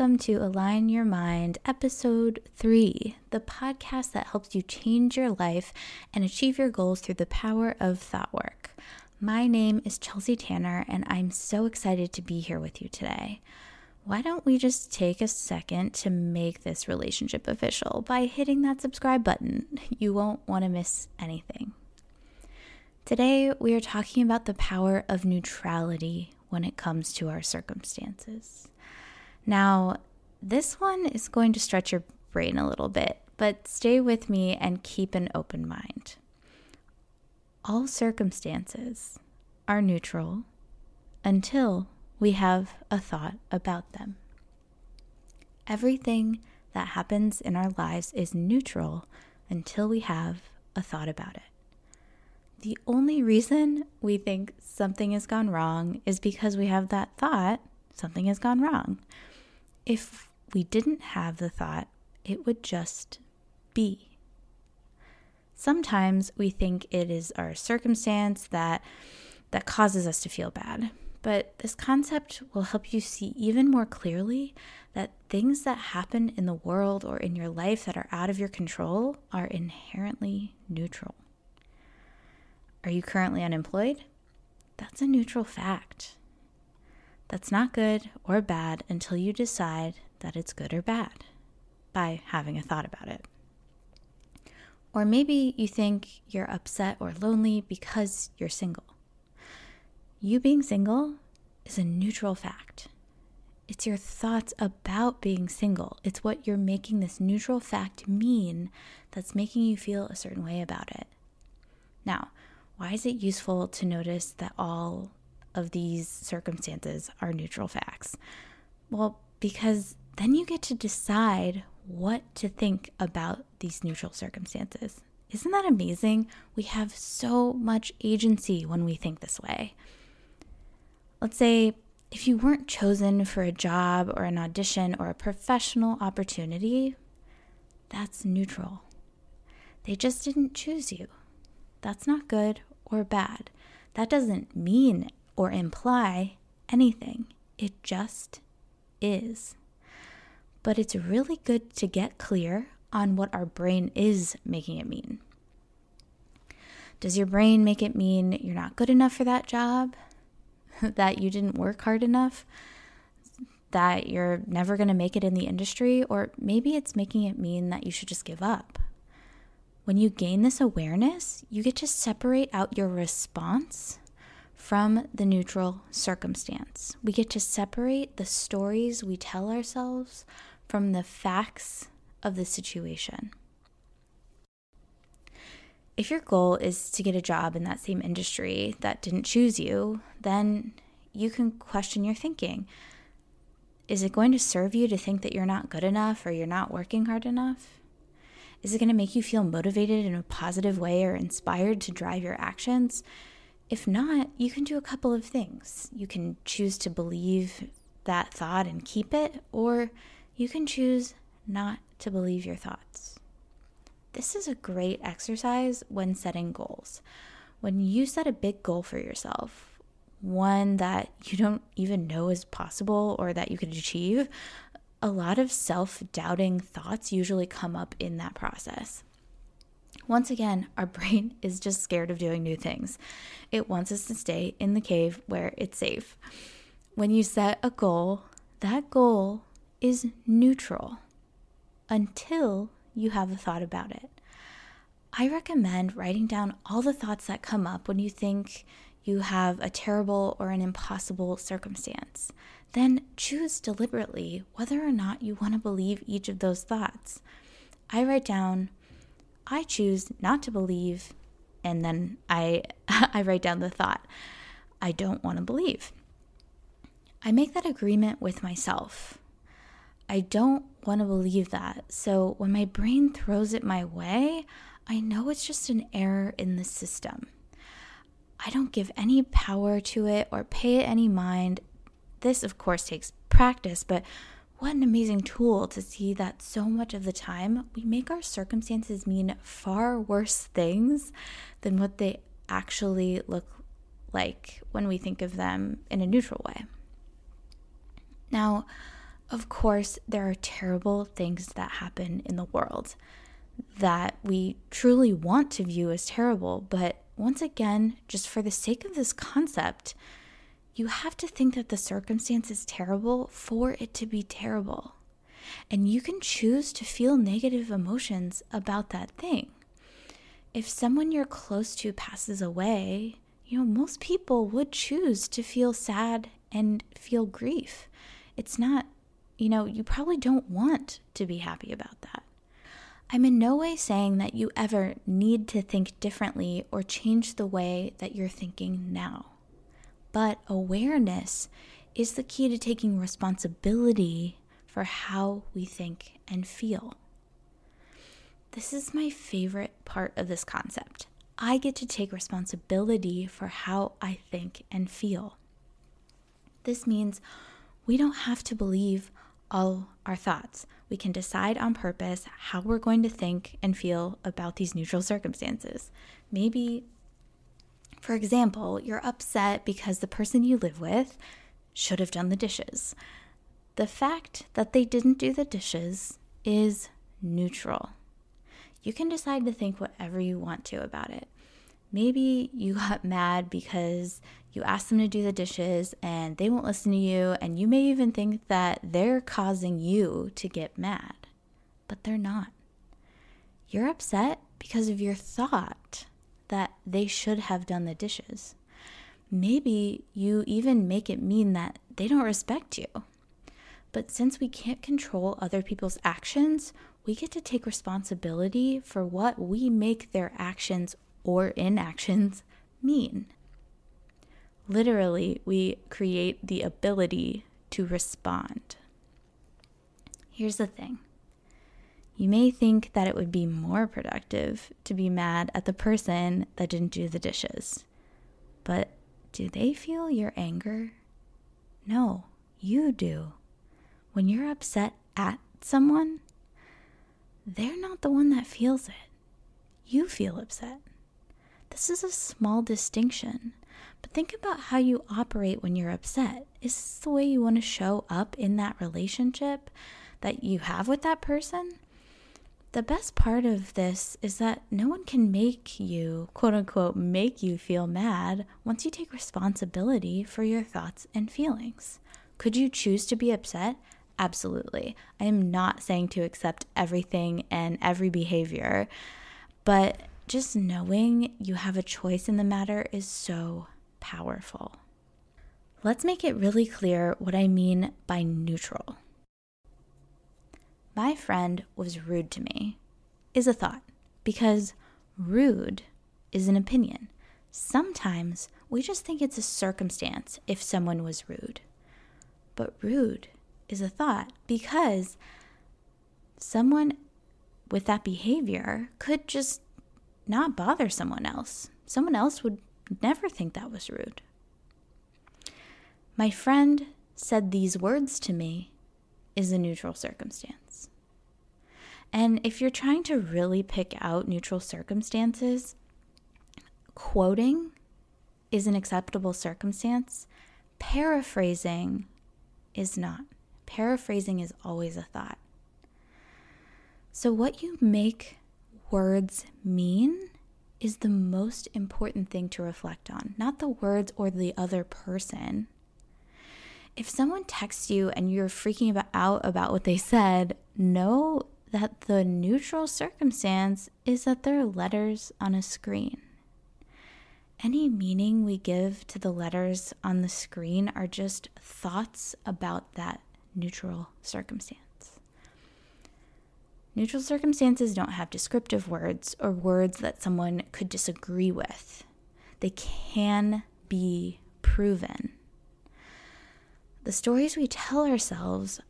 Welcome to Align Your Mind, Episode 3, the podcast that helps you change your life and achieve your goals through the power of thought work. My name is Chelsea Tanner, and I'm so excited to be here with you today. Why don't we just take a second to make this relationship official by hitting that subscribe button? You won't want to miss anything. Today, we are talking about the power of neutrality when it comes to our circumstances. Now, this one is going to stretch your brain a little bit, but stay with me and keep an open mind. All circumstances are neutral until we have a thought about them. Everything that happens in our lives is neutral until we have a thought about it. The only reason we think something has gone wrong is because we have that thought something has gone wrong. If we didn't have the thought, it would just be. Sometimes we think it is our circumstance that that causes us to feel bad. But this concept will help you see even more clearly that things that happen in the world or in your life that are out of your control are inherently neutral. Are you currently unemployed? That's a neutral fact. That's not good or bad until you decide that it's good or bad by having a thought about it. Or maybe you think you're upset or lonely because you're single. You being single is a neutral fact. It's your thoughts about being single. It's what you're making this neutral fact mean that's making you feel a certain way about it. Now, why is it useful to notice that all of these circumstances are neutral facts? Well, because then you get to decide what to think about these neutral circumstances. Isn't that amazing? We have so much agency when we think this way. Let's say if you weren't chosen for a job or an audition or a professional opportunity, that's neutral. They just didn't choose you. That's not good or bad. That doesn't mean or imply anything. It just is. But it's really good to get clear on what our brain is making it mean. Does your brain make it mean you're not good enough for that job? that you didn't work hard enough? That you're never going to make it in the industry? Or maybe it's making it mean that you should just give up. When you gain this awareness, you get to separate out your response from the neutral circumstance. We get to separate the stories we tell ourselves from the facts of the situation. If your goal is to get a job in that same industry that didn't choose you, then you can question your thinking. Is it going to serve you to think that you're not good enough or you're not working hard enough? Is it going to make you feel motivated in a positive way or inspired to drive your actions? If not, you can do a couple of things. You can choose to believe that thought and keep it, or you can choose not to believe your thoughts. This is a great exercise when setting goals. When you set a big goal for yourself, one that you don't even know is possible or that you could achieve, a lot of self doubting thoughts usually come up in that process. Once again, our brain is just scared of doing new things. It wants us to stay in the cave where it's safe. When you set a goal, that goal is neutral until you have a thought about it. I recommend writing down all the thoughts that come up when you think you have a terrible or an impossible circumstance. Then choose deliberately whether or not you want to believe each of those thoughts. I write down I choose not to believe, and then I, I write down the thought I don't want to believe. I make that agreement with myself. I don't want to believe that. So when my brain throws it my way, I know it's just an error in the system. I don't give any power to it or pay it any mind. This, of course, takes practice, but what an amazing tool to see that so much of the time we make our circumstances mean far worse things than what they actually look like when we think of them in a neutral way. Now, of course, there are terrible things that happen in the world that we truly want to view as terrible, but once again, just for the sake of this concept, you have to think that the circumstance is terrible for it to be terrible. And you can choose to feel negative emotions about that thing. If someone you're close to passes away, you know, most people would choose to feel sad and feel grief. It's not, you know, you probably don't want to be happy about that. I'm in no way saying that you ever need to think differently or change the way that you're thinking now. But awareness is the key to taking responsibility for how we think and feel. This is my favorite part of this concept. I get to take responsibility for how I think and feel. This means we don't have to believe all our thoughts. We can decide on purpose how we're going to think and feel about these neutral circumstances. Maybe for example, you're upset because the person you live with should have done the dishes. The fact that they didn't do the dishes is neutral. You can decide to think whatever you want to about it. Maybe you got mad because you asked them to do the dishes and they won't listen to you, and you may even think that they're causing you to get mad, but they're not. You're upset because of your thought that they should have done the dishes. Maybe you even make it mean that they don't respect you. But since we can't control other people's actions, we get to take responsibility for what we make their actions or inactions mean. Literally, we create the ability to respond. Here's the thing you may think that it would be more productive to be mad at the person that didn't do the dishes. But do they feel your anger? No, you do. When you're upset at someone, they're not the one that feels it. You feel upset. This is a small distinction, but think about how you operate when you're upset. Is this the way you want to show up in that relationship that you have with that person? The best part of this is that no one can make you, quote unquote, make you feel mad once you take responsibility for your thoughts and feelings. Could you choose to be upset? Absolutely. I am not saying to accept everything and every behavior, but just knowing you have a choice in the matter is so powerful. Let's make it really clear what I mean by neutral my friend was rude to me is a thought because rude is an opinion. Sometimes we just think it's a circumstance if someone was rude. But rude is a thought because someone with that behavior could just not bother someone else. Someone else would never think that was rude. My friend said these words to me is a neutral circumstance. And if you're trying to really pick out neutral circumstances, quoting is an acceptable circumstance, paraphrasing is not. Paraphrasing is always a thought. So, what you make words mean is the most important thing to reflect on, not the words or the other person. If someone texts you and you're freaking out about what they said, know that the neutral circumstance is that they're letters on a screen. Any meaning we give to the letters on the screen are just thoughts about that neutral circumstance. Neutral circumstances don't have descriptive words or words that someone could disagree with. They can be proven. The stories we tell ourselves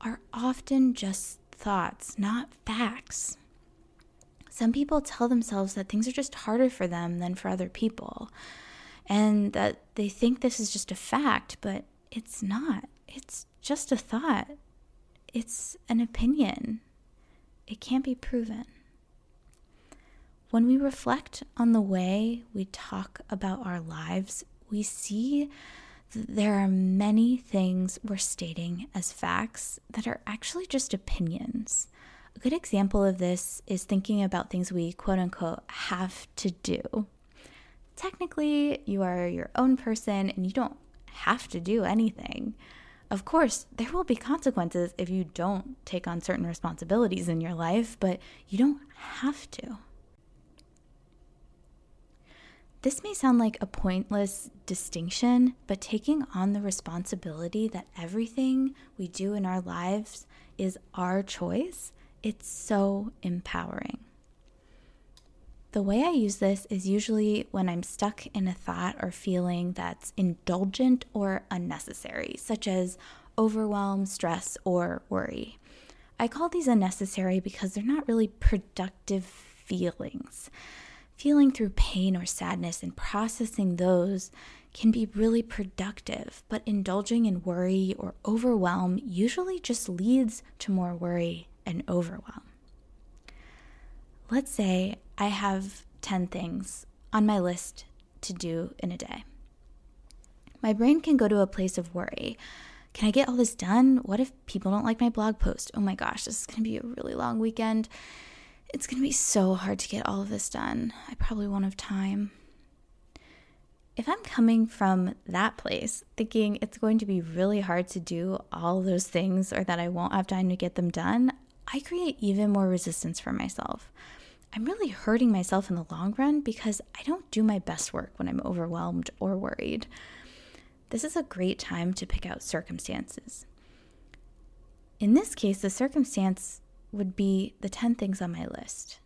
are often just thoughts, not facts. Some people tell themselves that things are just harder for them than for other people, and that they think this is just a fact, but it's not. It's just a thought, it's an opinion. It can't be proven. When we reflect on the way we talk about our lives, we see there are many things we're stating as facts that are actually just opinions. A good example of this is thinking about things we quote unquote have to do. Technically, you are your own person and you don't have to do anything. Of course, there will be consequences if you don't take on certain responsibilities in your life, but you don't have to. This may sound like a pointless distinction, but taking on the responsibility that everything we do in our lives is our choice, it's so empowering. The way I use this is usually when I'm stuck in a thought or feeling that's indulgent or unnecessary, such as overwhelm, stress, or worry. I call these unnecessary because they're not really productive feelings. Feeling through pain or sadness and processing those can be really productive, but indulging in worry or overwhelm usually just leads to more worry and overwhelm. Let's say I have 10 things on my list to do in a day. My brain can go to a place of worry. Can I get all this done? What if people don't like my blog post? Oh my gosh, this is going to be a really long weekend. It's going to be so hard to get all of this done. I probably won't have time. If I'm coming from that place, thinking it's going to be really hard to do all those things or that I won't have time to get them done, I create even more resistance for myself. I'm really hurting myself in the long run because I don't do my best work when I'm overwhelmed or worried. This is a great time to pick out circumstances. In this case, the circumstance would be the 10 things on my list.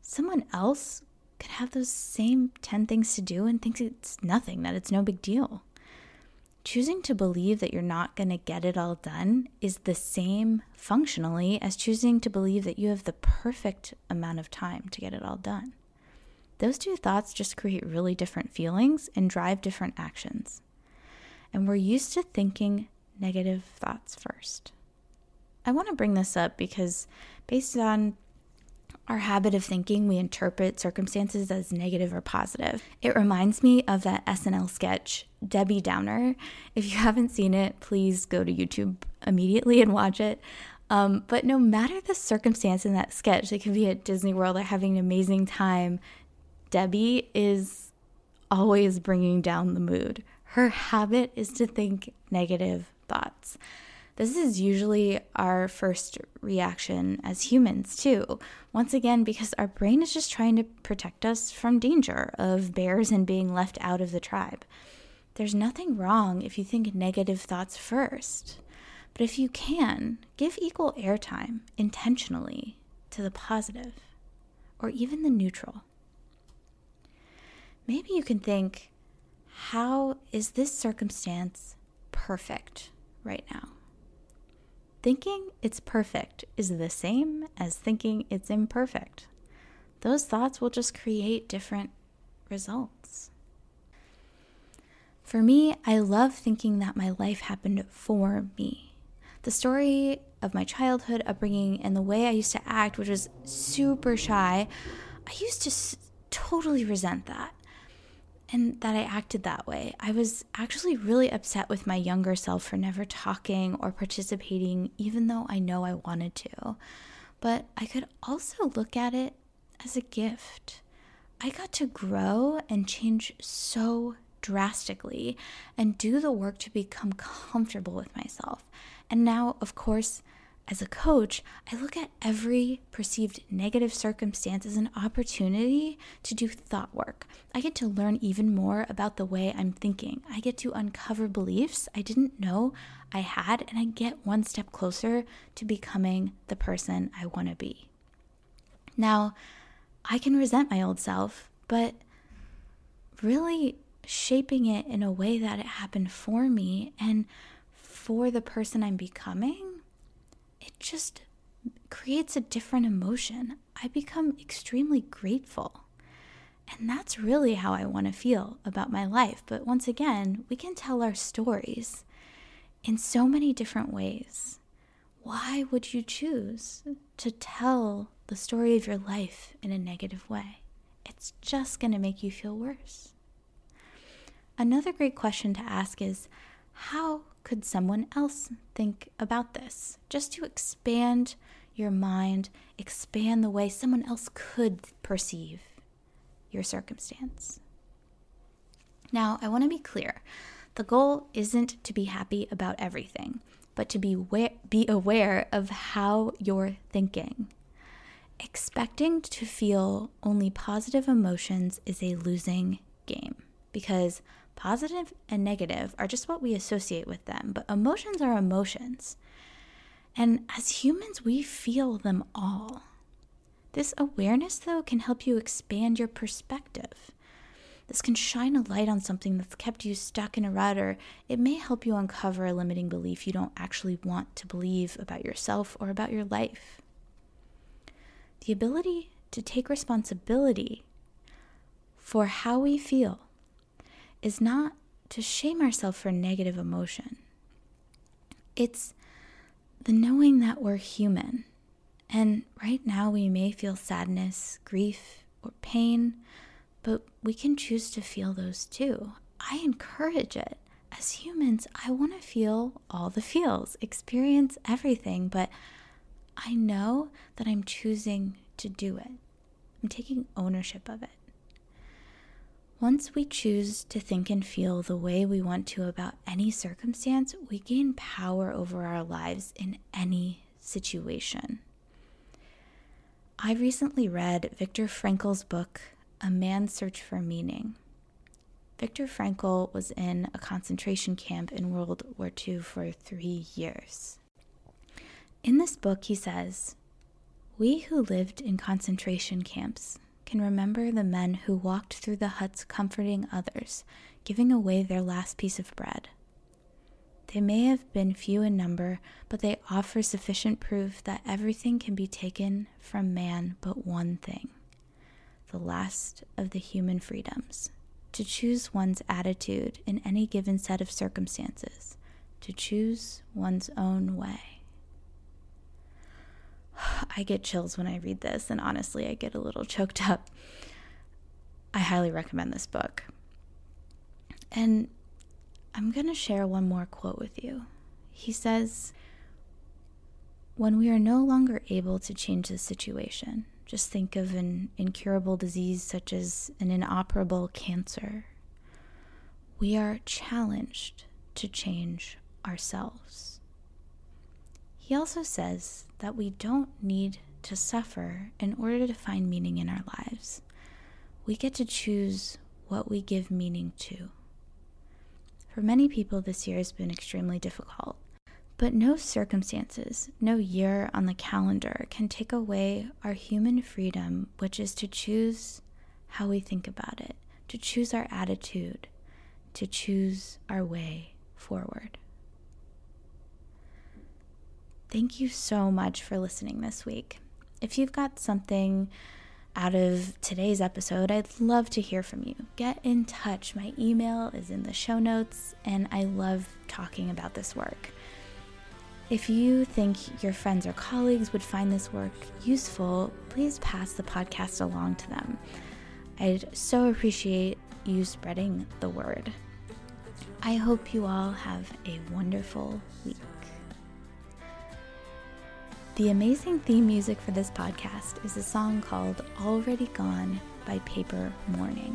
Someone else could have those same 10 things to do and thinks it's nothing, that it's no big deal. Choosing to believe that you're not going to get it all done is the same functionally as choosing to believe that you have the perfect amount of time to get it all done. Those two thoughts just create really different feelings and drive different actions. And we're used to thinking negative thoughts first. I want to bring this up because, based on our habit of thinking, we interpret circumstances as negative or positive. It reminds me of that SNL sketch, Debbie Downer. If you haven't seen it, please go to YouTube immediately and watch it. Um, but no matter the circumstance in that sketch, they could be at Disney World or having an amazing time. Debbie is always bringing down the mood. Her habit is to think negative thoughts. This is usually our first reaction as humans, too. Once again, because our brain is just trying to protect us from danger of bears and being left out of the tribe. There's nothing wrong if you think negative thoughts first. But if you can, give equal airtime intentionally to the positive or even the neutral. Maybe you can think, how is this circumstance perfect right now? Thinking it's perfect is the same as thinking it's imperfect. Those thoughts will just create different results. For me, I love thinking that my life happened for me. The story of my childhood upbringing and the way I used to act, which was super shy, I used to s- totally resent that and that I acted that way. I was actually really upset with my younger self for never talking or participating, even though I know I wanted to. But I could also look at it as a gift. I got to grow and change so drastically and do the work to become comfortable with myself. And now, of course, as a coach, I look at every perceived negative circumstance as an opportunity to do thought work. I get to learn even more about the way I'm thinking. I get to uncover beliefs I didn't know I had, and I get one step closer to becoming the person I want to be. Now, I can resent my old self, but really shaping it in a way that it happened for me and for the person I'm becoming it just creates a different emotion. I become extremely grateful. And that's really how I want to feel about my life. But once again, we can tell our stories in so many different ways. Why would you choose to tell the story of your life in a negative way? It's just going to make you feel worse. Another great question to ask is how could someone else think about this? Just to expand your mind, expand the way someone else could perceive your circumstance. Now, I want to be clear the goal isn't to be happy about everything, but to be, wa- be aware of how you're thinking. Expecting to feel only positive emotions is a losing game because positive and negative are just what we associate with them, but emotions are emotions. And as humans, we feel them all. This awareness, though, can help you expand your perspective. This can shine a light on something that's kept you stuck in a rut, or it may help you uncover a limiting belief you don't actually want to believe about yourself or about your life. The ability to take responsibility for how we feel is not to shame ourselves for negative emotion. It's the knowing that we're human. And right now we may feel sadness, grief, or pain, but we can choose to feel those too. I encourage it. As humans, I want to feel all the feels, experience everything, but I know that I'm choosing to do it. I'm taking ownership of it. Once we choose to think and feel the way we want to about any circumstance, we gain power over our lives in any situation. I recently read Viktor Frankl's book, A Man's Search for Meaning. Viktor Frankl was in a concentration camp in World War II for three years. In this book, he says, We who lived in concentration camps can remember the men who walked through the huts comforting others, giving away their last piece of bread. They may have been few in number, but they offer sufficient proof that everything can be taken from man but one thing the last of the human freedoms to choose one's attitude in any given set of circumstances, to choose one's own way. I get chills when I read this, and honestly, I get a little choked up. I highly recommend this book. And I'm going to share one more quote with you. He says, When we are no longer able to change the situation, just think of an incurable disease such as an inoperable cancer. We are challenged to change ourselves. He also says that we don't need to suffer in order to find meaning in our lives. We get to choose what we give meaning to. For many people, this year has been extremely difficult, but no circumstances, no year on the calendar can take away our human freedom, which is to choose how we think about it, to choose our attitude, to choose our way forward. Thank you so much for listening this week. If you've got something out of today's episode, I'd love to hear from you. Get in touch. My email is in the show notes, and I love talking about this work. If you think your friends or colleagues would find this work useful, please pass the podcast along to them. I'd so appreciate you spreading the word. I hope you all have a wonderful week. The amazing theme music for this podcast is a song called Already Gone by Paper Morning.